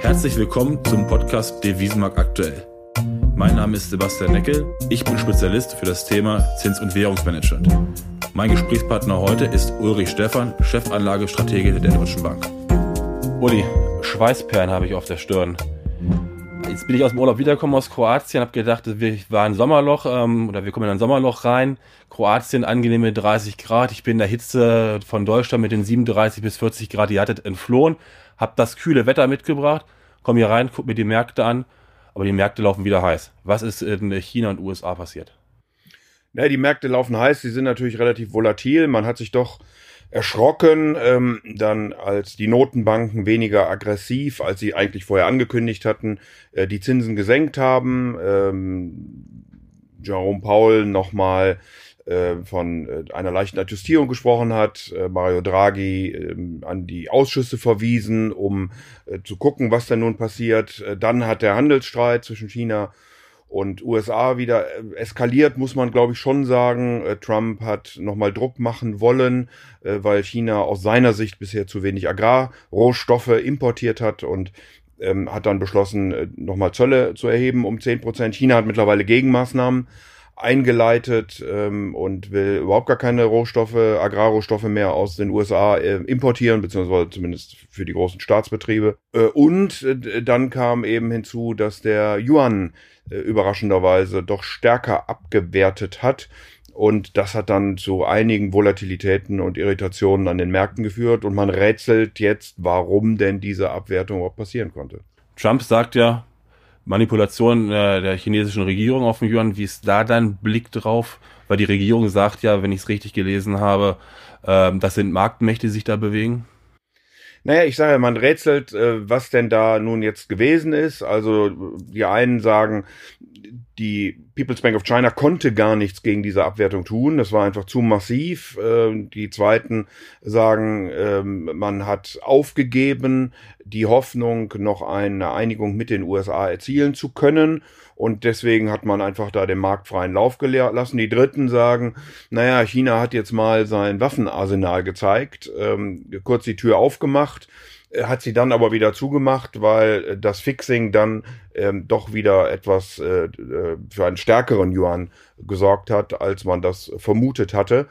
Herzlich willkommen zum Podcast Devisenmarkt aktuell. Mein Name ist Sebastian Neckel, ich bin Spezialist für das Thema Zins- und Währungsmanagement. Mein Gesprächspartner heute ist Ulrich Stephan, Chefanlagestratege der Deutschen Bank. Uli, Schweißperlen habe ich auf der Stirn. Jetzt bin ich aus dem Urlaub wiedergekommen aus Kroatien, habe gedacht, wir waren Sommerloch ähm, oder wir kommen in ein Sommerloch rein. Kroatien angenehme 30 Grad. Ich bin der Hitze von Deutschland mit den 37 bis 40 Grad, die hattet entflohen. Hab das kühle Wetter mitgebracht, komm hier rein, guck mir die Märkte an, aber die Märkte laufen wieder heiß. Was ist in China und USA passiert? Ja, die Märkte laufen heiß, sie sind natürlich relativ volatil. Man hat sich doch erschrocken, ähm, dann als die Notenbanken weniger aggressiv, als sie eigentlich vorher angekündigt hatten, äh, die Zinsen gesenkt haben. Ähm, Jerome Powell nochmal äh, von äh, einer leichten Adjustierung gesprochen hat, äh, Mario Draghi äh, an die Ausschüsse verwiesen, um äh, zu gucken, was denn nun passiert. Äh, dann hat der Handelsstreit zwischen China und USA wieder äh, eskaliert, muss man glaube ich schon sagen. Äh, Trump hat nochmal Druck machen wollen, äh, weil China aus seiner Sicht bisher zu wenig Agrarrohstoffe importiert hat und ähm, hat dann beschlossen, nochmal Zölle zu erheben um zehn Prozent. China hat mittlerweile Gegenmaßnahmen eingeleitet ähm, und will überhaupt gar keine Rohstoffe, Agrarrohstoffe mehr aus den USA äh, importieren, beziehungsweise zumindest für die großen Staatsbetriebe. Äh, und äh, dann kam eben hinzu, dass der Yuan äh, überraschenderweise doch stärker abgewertet hat. Und das hat dann zu einigen Volatilitäten und Irritationen an den Märkten geführt. Und man rätselt jetzt, warum denn diese Abwertung überhaupt passieren konnte. Trump sagt ja, Manipulation äh, der chinesischen Regierung auf den Yuan. Wie ist da dein Blick drauf? Weil die Regierung sagt ja, wenn ich es richtig gelesen habe, äh, das sind Marktmächte, die sich da bewegen. Naja, ich sage ja, man rätselt, äh, was denn da nun jetzt gewesen ist. Also die einen sagen, die People's Bank of China konnte gar nichts gegen diese Abwertung tun. Das war einfach zu massiv. Ähm, die zweiten sagen, ähm, man hat aufgegeben, die Hoffnung, noch eine Einigung mit den USA erzielen zu können. Und deswegen hat man einfach da den marktfreien Lauf gelassen. Die Dritten sagen, naja, China hat jetzt mal sein Waffenarsenal gezeigt, ähm, kurz die Tür aufgemacht hat sie dann aber wieder zugemacht, weil das Fixing dann ähm, doch wieder etwas äh, äh, für einen stärkeren Yuan gesorgt hat, als man das vermutet hatte.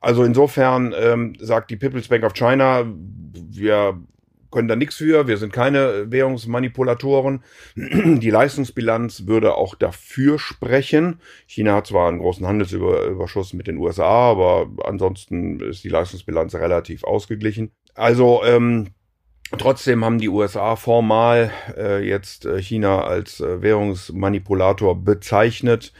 Also insofern ähm, sagt die People's Bank of China, wir können da nichts für, wir sind keine Währungsmanipulatoren. Die Leistungsbilanz würde auch dafür sprechen. China hat zwar einen großen Handelsüberschuss mit den USA, aber ansonsten ist die Leistungsbilanz relativ ausgeglichen. Also ähm, Trotzdem haben die USA formal äh, jetzt äh, China als äh, Währungsmanipulator bezeichnet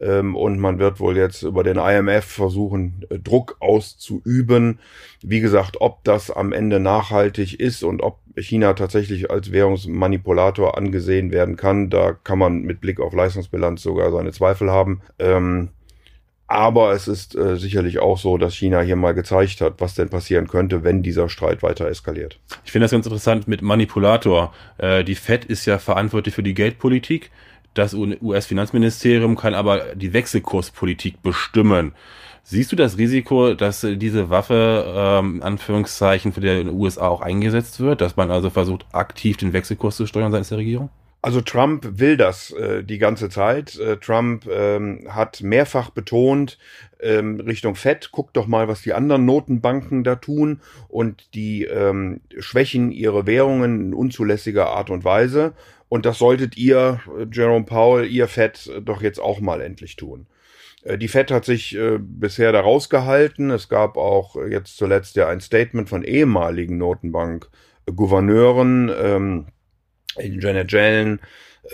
ähm, und man wird wohl jetzt über den IMF versuchen, äh, Druck auszuüben. Wie gesagt, ob das am Ende nachhaltig ist und ob China tatsächlich als Währungsmanipulator angesehen werden kann, da kann man mit Blick auf Leistungsbilanz sogar seine Zweifel haben. Ähm, aber es ist äh, sicherlich auch so, dass China hier mal gezeigt hat, was denn passieren könnte, wenn dieser Streit weiter eskaliert. Ich finde das ganz interessant mit Manipulator. Äh, die Fed ist ja verantwortlich für die Geldpolitik. Das US-Finanzministerium kann aber die Wechselkurspolitik bestimmen. Siehst du das Risiko, dass diese Waffe, ähm, Anführungszeichen, für die USA auch eingesetzt wird, dass man also versucht, aktiv den Wechselkurs zu steuern seitens der Regierung? Also Trump will das äh, die ganze Zeit. Äh, Trump ähm, hat mehrfach betont, ähm, Richtung Fed, guckt doch mal, was die anderen Notenbanken da tun und die ähm, schwächen ihre Währungen in unzulässiger Art und Weise. Und das solltet ihr, Jerome Powell, ihr Fed, doch jetzt auch mal endlich tun. Äh, die Fed hat sich äh, bisher da rausgehalten. Es gab auch jetzt zuletzt ja ein Statement von ehemaligen Notenbank-Gouverneuren, ähm, Janet Yellen,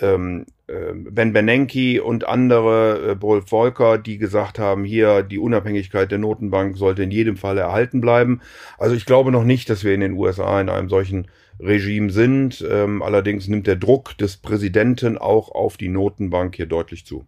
ähm, äh, Ben Bernanke und andere, äh, Paul Volcker, die gesagt haben, hier die Unabhängigkeit der Notenbank sollte in jedem Fall erhalten bleiben. Also ich glaube noch nicht, dass wir in den USA in einem solchen Regime sind. Ähm, allerdings nimmt der Druck des Präsidenten auch auf die Notenbank hier deutlich zu.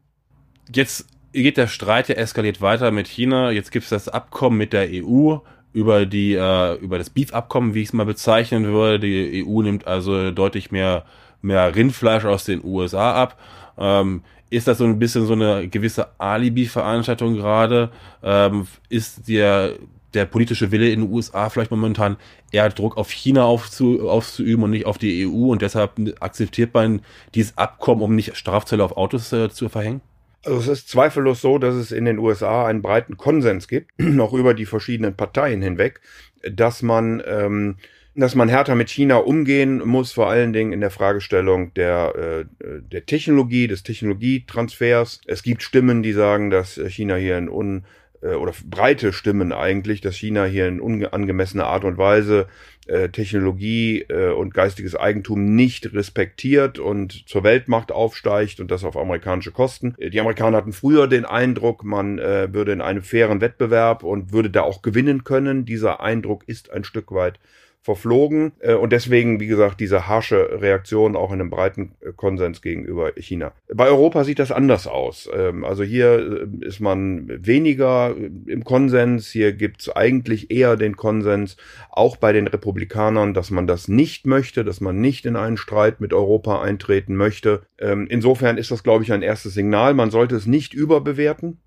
Jetzt geht der Streit ja eskaliert weiter mit China. Jetzt gibt es das Abkommen mit der EU über die äh, über das Beef-Abkommen, wie ich es mal bezeichnen würde. Die EU nimmt also deutlich mehr mehr Rindfleisch aus den USA ab. Ähm, ist das so ein bisschen so eine gewisse Alibi-Veranstaltung gerade? Ähm, ist der der politische Wille in den USA vielleicht momentan eher Druck auf China aufzu, auszuüben und nicht auf die EU und deshalb akzeptiert man dieses Abkommen, um nicht Strafzölle auf Autos äh, zu verhängen? Also es ist zweifellos so, dass es in den USA einen breiten Konsens gibt, noch über die verschiedenen Parteien hinweg, dass man ähm, dass man härter mit China umgehen muss, vor allen Dingen in der Fragestellung der, äh, der Technologie, des Technologietransfers. Es gibt Stimmen, die sagen, dass China hier in un äh, oder breite Stimmen eigentlich, dass China hier in unangemessener Art und Weise äh, Technologie äh, und geistiges Eigentum nicht respektiert und zur Weltmacht aufsteigt und das auf amerikanische Kosten. Äh, die Amerikaner hatten früher den Eindruck, man äh, würde in einem fairen Wettbewerb und würde da auch gewinnen können. Dieser Eindruck ist ein Stück weit verflogen. Äh, und deswegen, wie gesagt, diese harsche Reaktion auch in einem breiten äh, Konsens gegenüber China. Bei Europa sieht das anders aus. Ähm, also hier äh, ist man weniger im Konsens. Hier gibt es eigentlich eher den Konsens, auch bei den Republikanern, dass man das nicht möchte, dass man nicht in einen Streit mit Europa eintreten möchte. Ähm, insofern ist das, glaube ich, ein erstes Signal. Man sollte es nicht überbewerten.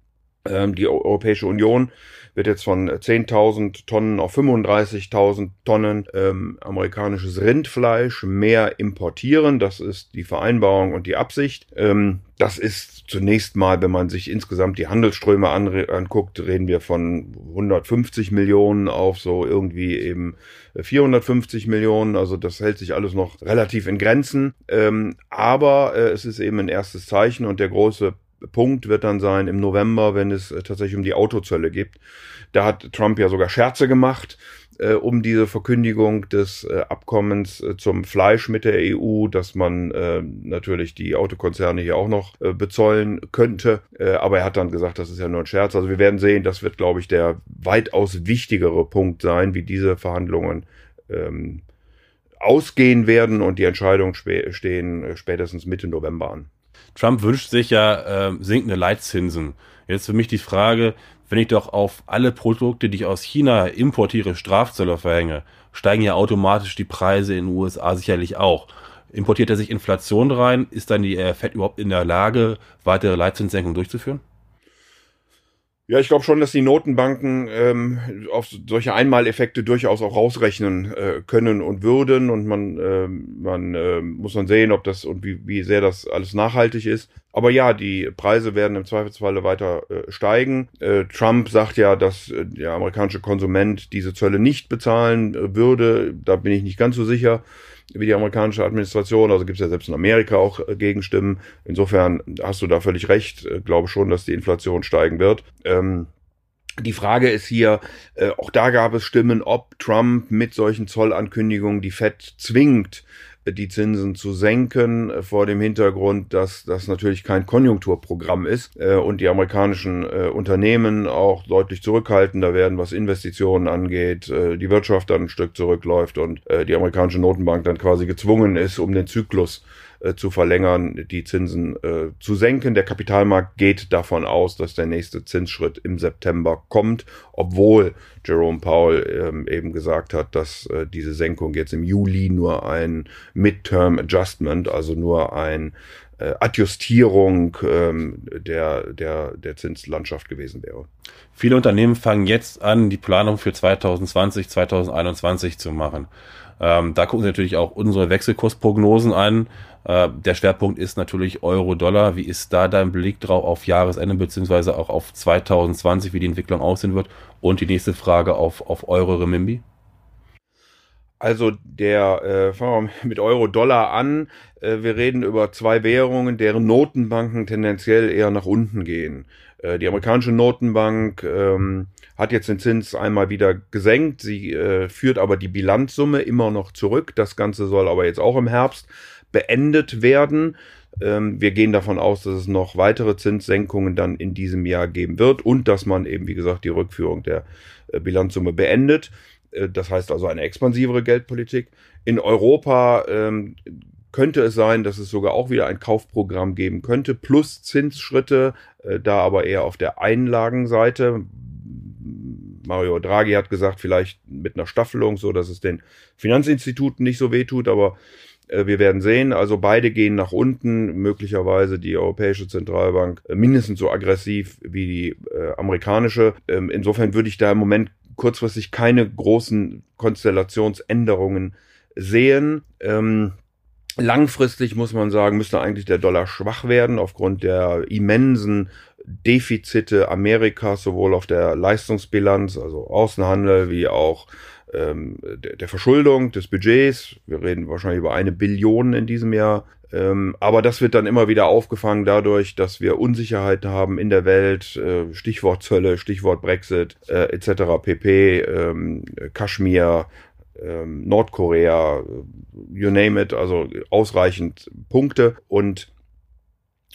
Ähm, die Europäische Union wird jetzt von 10.000 Tonnen auf 35.000 Tonnen ähm, amerikanisches Rindfleisch mehr importieren. Das ist die Vereinbarung und die Absicht. Ähm, das ist zunächst mal, wenn man sich insgesamt die Handelsströme anguckt, reden wir von 150 Millionen auf so irgendwie eben 450 Millionen. Also das hält sich alles noch relativ in Grenzen. Ähm, aber äh, es ist eben ein erstes Zeichen und der große Punkt wird dann sein im November, wenn es äh, tatsächlich um die Autozölle geht. Da hat Trump ja sogar Scherze gemacht äh, um diese Verkündigung des äh, Abkommens äh, zum Fleisch mit der EU, dass man äh, natürlich die Autokonzerne hier auch noch äh, bezollen könnte. Äh, aber er hat dann gesagt, das ist ja nur ein Scherz. Also wir werden sehen, das wird, glaube ich, der weitaus wichtigere Punkt sein, wie diese Verhandlungen ähm, ausgehen werden und die Entscheidungen stehen äh, spätestens Mitte November an. Trump wünscht sich ja äh, sinkende Leitzinsen. Jetzt für mich die Frage, wenn ich doch auf alle Produkte, die ich aus China importiere, Strafzölle verhänge, steigen ja automatisch die Preise in den USA sicherlich auch. Importiert er sich Inflation rein? Ist dann die äh, Fed überhaupt in der Lage, weitere Leitzinssenkungen durchzuführen? Ja, ich glaube schon, dass die Notenbanken ähm, auf solche Einmaleffekte durchaus auch rausrechnen äh, können und würden. Und man, äh, man äh, muss dann sehen, ob das und wie, wie sehr das alles nachhaltig ist. Aber ja, die Preise werden im Zweifelsfalle weiter äh, steigen. Äh, Trump sagt ja, dass äh, der amerikanische Konsument diese Zölle nicht bezahlen äh, würde. Da bin ich nicht ganz so sicher wie die amerikanische Administration. Also gibt es ja selbst in Amerika auch äh, Gegenstimmen. Insofern hast du da völlig recht. Äh, glaube schon, dass die Inflation steigen wird. Ähm, die Frage ist hier, äh, auch da gab es Stimmen, ob Trump mit solchen Zollankündigungen die Fed zwingt, die Zinsen zu senken, äh, vor dem Hintergrund, dass das natürlich kein Konjunkturprogramm ist äh, und die amerikanischen äh, Unternehmen auch deutlich zurückhaltender werden, was Investitionen angeht, die Wirtschaft dann ein Stück zurückläuft und die amerikanische Notenbank dann quasi gezwungen ist, um den Zyklus äh, zu verlängern, die Zinsen äh, zu senken. Der Kapitalmarkt geht davon aus, dass der nächste Zinsschritt im September kommt, obwohl Jerome Powell ähm, eben gesagt hat, dass äh, diese Senkung jetzt im Juli nur ein Midterm Adjustment, also nur ein äh, Adjustierung ähm, der, der, der Zinslandschaft gewesen wäre. Viele Unternehmen fangen jetzt an, die Planung für 2020, 2021 zu machen. Ähm, da gucken sie natürlich auch unsere Wechselkursprognosen an. Äh, der Schwerpunkt ist natürlich Euro-Dollar. Wie ist da dein Blick drauf auf Jahresende beziehungsweise auch auf 2020, wie die Entwicklung aussehen wird? Und die nächste Frage auf, auf Euro-Remimbi? Also der, äh, fangen wir mit Euro-Dollar an. Äh, wir reden über zwei Währungen, deren Notenbanken tendenziell eher nach unten gehen. Äh, die amerikanische Notenbank ähm, hat jetzt den Zins einmal wieder gesenkt. Sie äh, führt aber die Bilanzsumme immer noch zurück. Das Ganze soll aber jetzt auch im Herbst beendet werden. Ähm, wir gehen davon aus, dass es noch weitere Zinssenkungen dann in diesem Jahr geben wird und dass man eben, wie gesagt, die Rückführung der äh, Bilanzsumme beendet. Äh, das heißt also eine expansivere Geldpolitik. In Europa ähm, könnte es sein, dass es sogar auch wieder ein Kaufprogramm geben könnte, plus Zinsschritte, äh, da aber eher auf der Einlagenseite. Mario Draghi hat gesagt, vielleicht mit einer Staffelung, so dass es den Finanzinstituten nicht so weh tut, aber äh, wir werden sehen, also beide gehen nach unten, möglicherweise die Europäische Zentralbank mindestens so aggressiv wie die äh, amerikanische. Ähm, insofern würde ich da im Moment kurzfristig keine großen Konstellationsänderungen sehen. Ähm, langfristig muss man sagen, müsste eigentlich der Dollar schwach werden aufgrund der immensen Defizite Amerikas, sowohl auf der Leistungsbilanz, also Außenhandel, wie auch ähm, der, der Verschuldung des Budgets. Wir reden wahrscheinlich über eine Billion in diesem Jahr. Ähm, aber das wird dann immer wieder aufgefangen dadurch, dass wir Unsicherheiten haben in der Welt, äh, Stichwort Zölle, Stichwort Brexit äh, etc. pp, ähm, Kaschmir, ähm, Nordkorea, you name it, also ausreichend Punkte und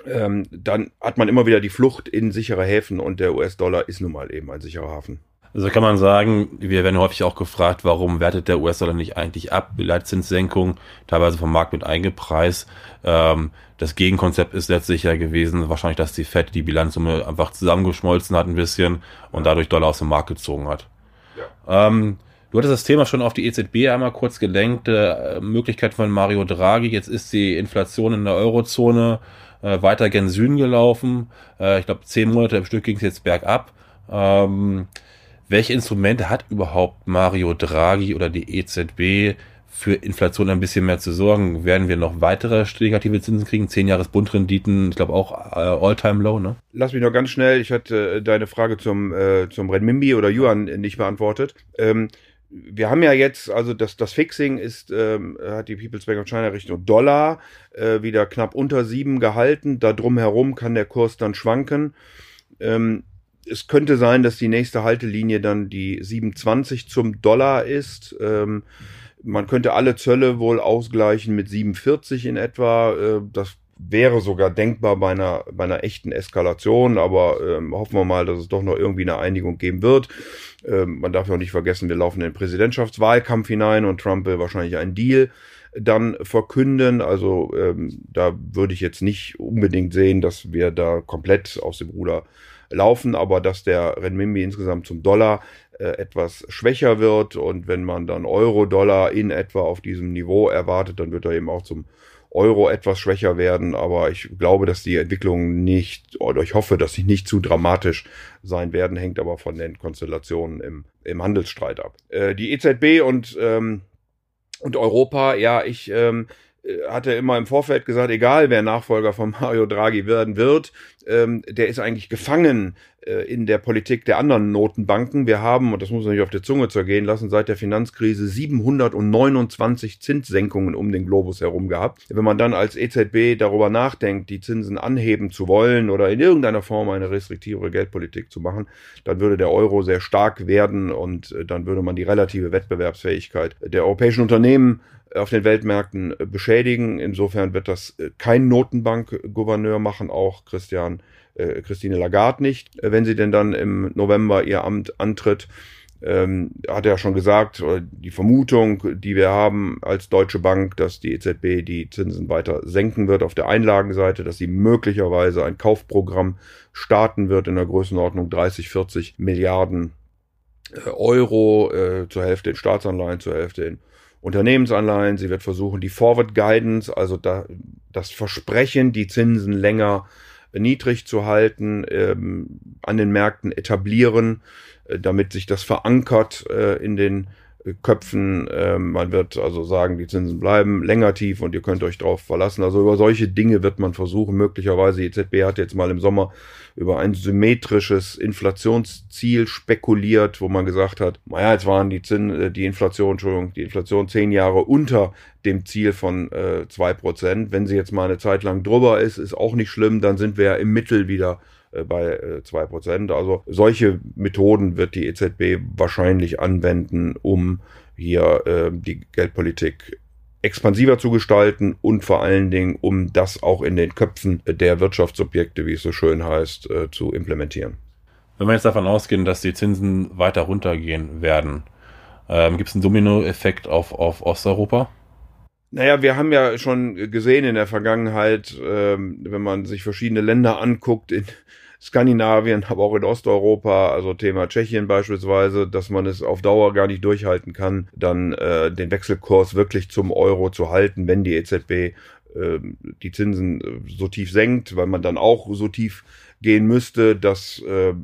ähm, dann hat man immer wieder die Flucht in sichere Häfen und der US-Dollar ist nun mal eben ein sicherer Hafen. Also kann man sagen, wir werden häufig auch gefragt, warum wertet der US-Dollar nicht eigentlich ab? Leitzinssenkung, teilweise vom Markt mit eingepreist. Ähm, das Gegenkonzept ist letztlich ja gewesen, wahrscheinlich, dass die FED die Bilanzsumme einfach zusammengeschmolzen hat ein bisschen und dadurch Dollar aus dem Markt gezogen hat. Ja. Ähm, du hattest das Thema schon auf die EZB einmal kurz gelenkt, äh, Möglichkeit von Mario Draghi. Jetzt ist die Inflation in der Eurozone äh, weiter gen Süden gelaufen. Äh, ich glaube, zehn Monate im Stück ging es jetzt bergab. Ähm, welche Instrumente hat überhaupt Mario Draghi oder die EZB für Inflation ein bisschen mehr zu sorgen? Werden wir noch weitere negative Zinsen kriegen? Zehn Jahres Bundrenditen, ich glaube auch äh, All-Time Low, ne? Lass mich noch ganz schnell, ich hatte äh, deine Frage zum, äh, zum Renminbi oder Yuan nicht beantwortet. Ähm, wir haben ja jetzt, also das, das Fixing ist, ähm, hat die People's Bank of China Richtung Dollar äh, wieder knapp unter sieben gehalten. Da drum herum kann der Kurs dann schwanken. Ähm, es könnte sein, dass die nächste Haltelinie dann die 7,20 zum Dollar ist. Ähm, man könnte alle Zölle wohl ausgleichen mit 47 in etwa. Äh, das wäre sogar denkbar bei einer, bei einer echten Eskalation, aber ähm, hoffen wir mal, dass es doch noch irgendwie eine Einigung geben wird. Ähm, man darf ja auch nicht vergessen, wir laufen in den Präsidentschaftswahlkampf hinein und Trump will wahrscheinlich einen Deal dann verkünden. Also ähm, da würde ich jetzt nicht unbedingt sehen, dass wir da komplett aus dem Ruder laufen, aber dass der Renminbi insgesamt zum Dollar äh, etwas schwächer wird und wenn man dann Euro-Dollar in etwa auf diesem Niveau erwartet, dann wird er eben auch zum Euro etwas schwächer werden, aber ich glaube, dass die Entwicklungen nicht, oder ich hoffe, dass sie nicht zu dramatisch sein werden, hängt aber von den Konstellationen im, im Handelsstreit ab. Äh, die EZB und, ähm, und Europa, ja, ich ähm, äh, hat er immer im Vorfeld gesagt, egal wer Nachfolger von Mario Draghi werden wird, ähm, der ist eigentlich gefangen äh, in der Politik der anderen Notenbanken. Wir haben, und das muss man nicht auf der Zunge zergehen lassen, seit der Finanzkrise 729 Zinssenkungen um den Globus herum gehabt. Wenn man dann als EZB darüber nachdenkt, die Zinsen anheben zu wollen oder in irgendeiner Form eine restriktivere Geldpolitik zu machen, dann würde der Euro sehr stark werden und äh, dann würde man die relative Wettbewerbsfähigkeit der europäischen Unternehmen auf den Weltmärkten äh, beschädigen. Insofern wird das äh, kein Notenbankgouverneur machen, auch Christian, äh, Christine Lagarde nicht, äh, wenn sie denn dann im November ihr Amt antritt. Ähm, hat er ja schon gesagt, die Vermutung, die wir haben als Deutsche Bank, dass die EZB die Zinsen weiter senken wird auf der Einlagenseite, dass sie möglicherweise ein Kaufprogramm starten wird in der Größenordnung 30, 40 Milliarden Euro, äh, zur Hälfte in Staatsanleihen, zur Hälfte in Unternehmensanleihen. Sie wird versuchen, die Forward Guidance, also da, das Versprechen, die Zinsen länger niedrig zu halten, ähm, an den Märkten etablieren, äh, damit sich das verankert äh, in den Köpfen. Ähm, man wird also sagen, die Zinsen bleiben länger tief und ihr könnt euch darauf verlassen. Also über solche Dinge wird man versuchen, möglicherweise, die EZB hat jetzt mal im Sommer über ein symmetrisches Inflationsziel spekuliert, wo man gesagt hat, naja, jetzt waren die, Zin, äh, die Inflation, Entschuldigung, die Inflation zehn Jahre unter dem Ziel von äh, zwei äh, Prozent. Wenn sie jetzt mal eine Zeit lang drüber ist, ist auch nicht schlimm, dann sind wir ja im Mittel wieder bei zwei Prozent. Also solche Methoden wird die EZB wahrscheinlich anwenden, um hier äh, die Geldpolitik expansiver zu gestalten und vor allen Dingen, um das auch in den Köpfen der Wirtschaftsobjekte, wie es so schön heißt, äh, zu implementieren. Wenn wir jetzt davon ausgehen, dass die Zinsen weiter runtergehen werden, ähm, gibt es einen Dominoeffekt auf, auf Osteuropa? Naja, wir haben ja schon gesehen in der Vergangenheit, ähm, wenn man sich verschiedene Länder anguckt, in, Skandinavien, aber auch in Osteuropa, also Thema Tschechien beispielsweise, dass man es auf Dauer gar nicht durchhalten kann, dann äh, den Wechselkurs wirklich zum Euro zu halten, wenn die EZB äh, die Zinsen äh, so tief senkt, weil man dann auch so tief gehen müsste, dass äh,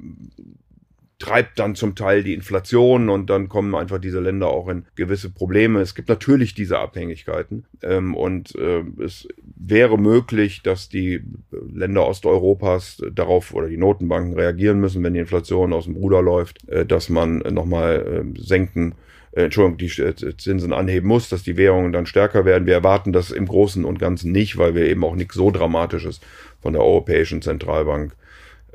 treibt dann zum Teil die Inflation und dann kommen einfach diese Länder auch in gewisse Probleme. Es gibt natürlich diese Abhängigkeiten ähm, und äh, es wäre möglich, dass die Länder Osteuropas darauf oder die Notenbanken reagieren müssen, wenn die Inflation aus dem Ruder läuft, äh, dass man nochmal äh, senken Entschuldigung, die äh, Zinsen anheben muss, dass die Währungen dann stärker werden. Wir erwarten das im Großen und Ganzen nicht, weil wir eben auch nichts so Dramatisches von der Europäischen Zentralbank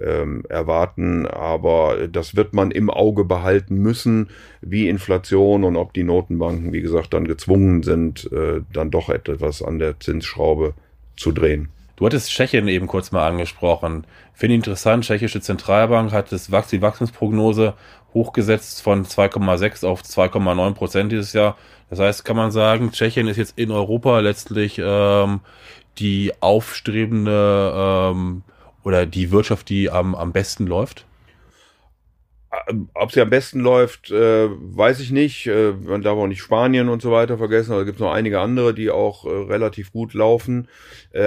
ähm, erwarten. Aber das wird man im Auge behalten müssen, wie Inflation und ob die Notenbanken, wie gesagt, dann gezwungen sind, äh, dann doch etwas an der Zinsschraube zu drehen. Du hattest Tschechien eben kurz mal angesprochen. Finde ich interessant, tschechische Zentralbank hat das Wachs die Wachstumsprognose hochgesetzt von 2,6 auf 2,9 Prozent dieses Jahr. Das heißt, kann man sagen, Tschechien ist jetzt in Europa letztlich ähm, die aufstrebende ähm, oder die Wirtschaft, die am, am besten läuft? Ähm, ob sie am besten läuft, äh, weiß ich nicht. Äh, man darf auch nicht Spanien und so weiter vergessen. Also gibt es noch einige andere, die auch äh, relativ gut laufen.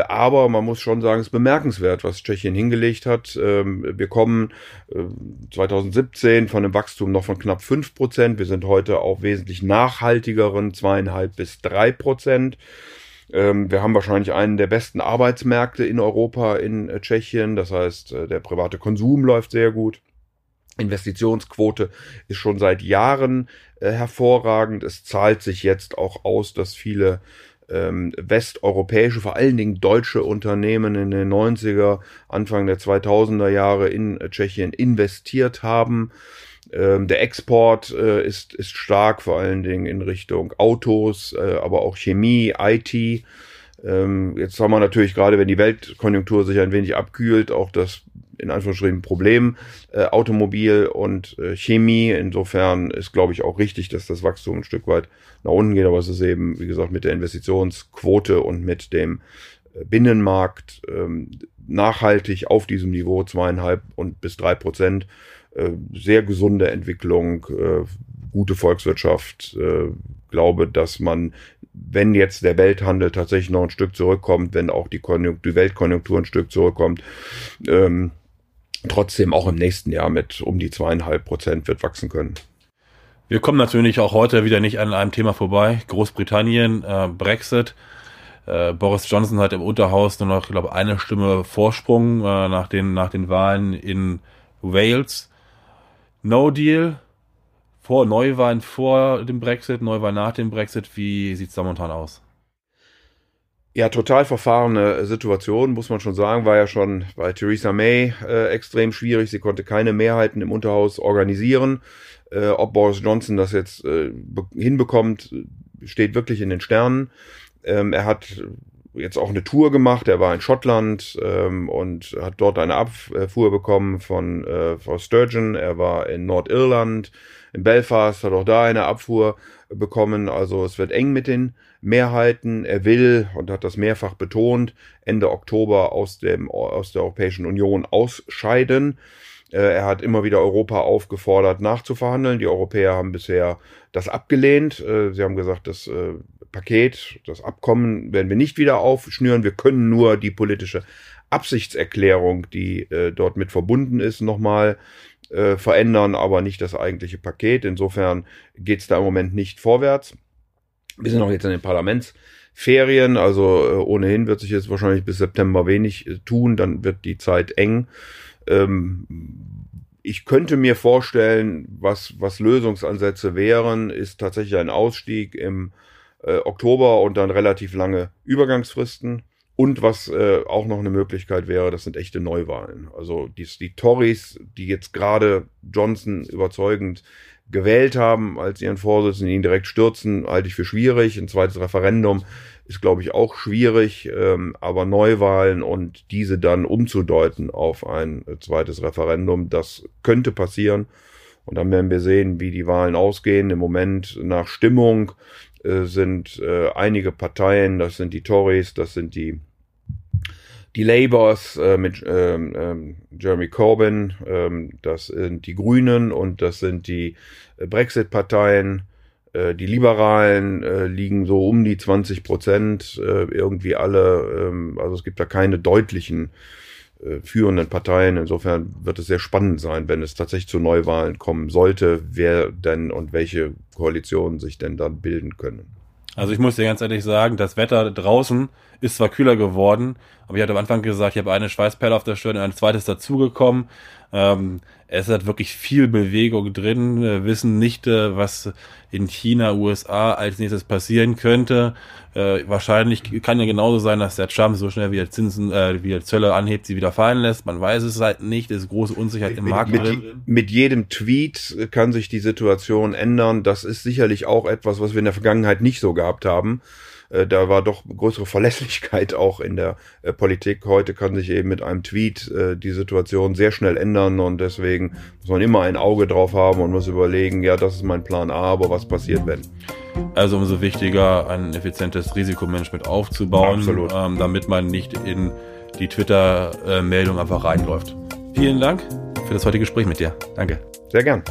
Aber man muss schon sagen, es ist bemerkenswert, was Tschechien hingelegt hat. Ähm, wir kommen 2017 äh, von einem Wachstum noch von knapp fünf Prozent. Wir sind heute auf wesentlich nachhaltigeren zweieinhalb bis drei Prozent. Ähm, wir haben wahrscheinlich einen der besten Arbeitsmärkte in Europa in äh, Tschechien. Das heißt, der private Konsum läuft sehr gut. Investitionsquote ist schon seit Jahren äh, hervorragend. Es zahlt sich jetzt auch aus, dass viele ähm, westeuropäische, vor allen Dingen deutsche Unternehmen in den 90er, Anfang der 2000er Jahre in äh, Tschechien investiert haben. Ähm, der Export äh, ist, ist stark, vor allen Dingen in Richtung Autos, äh, aber auch Chemie, IT. Ähm, jetzt haben wir natürlich gerade, wenn die Weltkonjunktur sich ein wenig abkühlt, auch das in Anführungsstrichen Problem äh, Automobil und äh, Chemie. Insofern ist, glaube ich, auch richtig, dass das Wachstum ein Stück weit nach unten geht. Aber es ist eben, wie gesagt, mit der Investitionsquote und mit dem äh, Binnenmarkt ähm, nachhaltig auf diesem Niveau zweieinhalb und bis drei Prozent. Äh, sehr gesunde Entwicklung, äh, gute Volkswirtschaft. Äh, glaube, dass man wenn jetzt der Welthandel tatsächlich noch ein Stück zurückkommt, wenn auch die, Konjunktur, die Weltkonjunktur ein Stück zurückkommt, ähm, trotzdem auch im nächsten Jahr mit um die zweieinhalb Prozent wird wachsen können. Wir kommen natürlich auch heute wieder nicht an einem Thema vorbei. Großbritannien, äh, Brexit. Äh, Boris Johnson hat im Unterhaus nur noch, ich glaube, eine Stimme Vorsprung äh, nach, den, nach den Wahlen in Wales. No Deal. Vor Neuwahlen vor dem Brexit, Neuwahlen nach dem Brexit. Wie sieht's da momentan aus? Ja, total verfahrene Situation, muss man schon sagen. War ja schon bei Theresa May äh, extrem schwierig. Sie konnte keine Mehrheiten im Unterhaus organisieren. Äh, ob Boris Johnson das jetzt äh, hinbekommt, steht wirklich in den Sternen. Ähm, er hat jetzt auch eine Tour gemacht. Er war in Schottland ähm, und hat dort eine Abfuhr bekommen von äh, Frau Sturgeon. Er war in Nordirland, in Belfast, hat auch da eine Abfuhr bekommen. Also es wird eng mit den Mehrheiten. Er will und hat das mehrfach betont, Ende Oktober aus, dem, aus der Europäischen Union ausscheiden. Äh, er hat immer wieder Europa aufgefordert, nachzuverhandeln. Die Europäer haben bisher das abgelehnt. Äh, sie haben gesagt, das äh, Paket, das Abkommen werden wir nicht wieder aufschnüren. Wir können nur die politische Absichtserklärung, die dort mit verbunden ist, nochmal verändern, aber nicht das eigentliche Paket. Insofern geht es da im Moment nicht vorwärts. Wir sind auch jetzt in den Parlamentsferien, also ohnehin wird sich jetzt wahrscheinlich bis September wenig tun, dann wird die Zeit eng. Ähm, ich könnte mir vorstellen, was, was Lösungsansätze wären, ist tatsächlich ein Ausstieg im äh, Oktober und dann relativ lange Übergangsfristen. Und was äh, auch noch eine Möglichkeit wäre, das sind echte Neuwahlen. Also die, die Tories, die jetzt gerade Johnson überzeugend gewählt haben als ihren Vorsitzenden, ihn direkt stürzen, halte ich für schwierig. Ein zweites Referendum ist, glaube ich, auch schwierig, ähm, aber Neuwahlen und diese dann umzudeuten auf ein zweites Referendum, das könnte passieren. Und dann werden wir sehen, wie die Wahlen ausgehen. Im Moment nach Stimmung äh, sind äh, einige Parteien, das sind die Tories, das sind die die Labours äh, mit ähm, ähm, Jeremy Corbyn, ähm, das sind die Grünen und das sind die äh, Brexit-Parteien. Äh, die Liberalen äh, liegen so um die 20 Prozent, äh, irgendwie alle. Ähm, also es gibt da keine deutlichen äh, führenden Parteien. Insofern wird es sehr spannend sein, wenn es tatsächlich zu Neuwahlen kommen sollte, wer denn und welche Koalitionen sich denn dann bilden können. Also ich muss dir ganz ehrlich sagen, das Wetter draußen ist zwar kühler geworden, aber ich hatte am Anfang gesagt, ich habe eine Schweißperle auf der Stirn und ein zweites dazugekommen. Ähm, es hat wirklich viel Bewegung drin. Wir wissen nicht, äh, was in China, USA als nächstes passieren könnte. Äh, wahrscheinlich kann ja genauso sein, dass der Trump so schnell wieder Zinsen, äh, wieder Zölle anhebt, sie wieder fallen lässt. Man weiß es halt nicht. Es ist große Unsicherheit im Markt mit. Mit jedem Tweet kann sich die Situation ändern. Das ist sicherlich auch etwas, was wir in der Vergangenheit nicht so gehabt haben. Äh, da war doch größere Verlässlichkeit auch in der äh, Politik. Heute kann sich eben mit einem Tweet äh, die Situation sehr schnell ändern und deswegen muss man immer ein Auge drauf haben und muss überlegen, ja, das ist mein Plan A, aber was passiert, wenn? Also umso wichtiger, ein effizientes Risikomanagement aufzubauen, ähm, damit man nicht in die Twitter-Meldung einfach reinläuft. Vielen Dank für das heutige Gespräch mit dir. Danke. Sehr gern.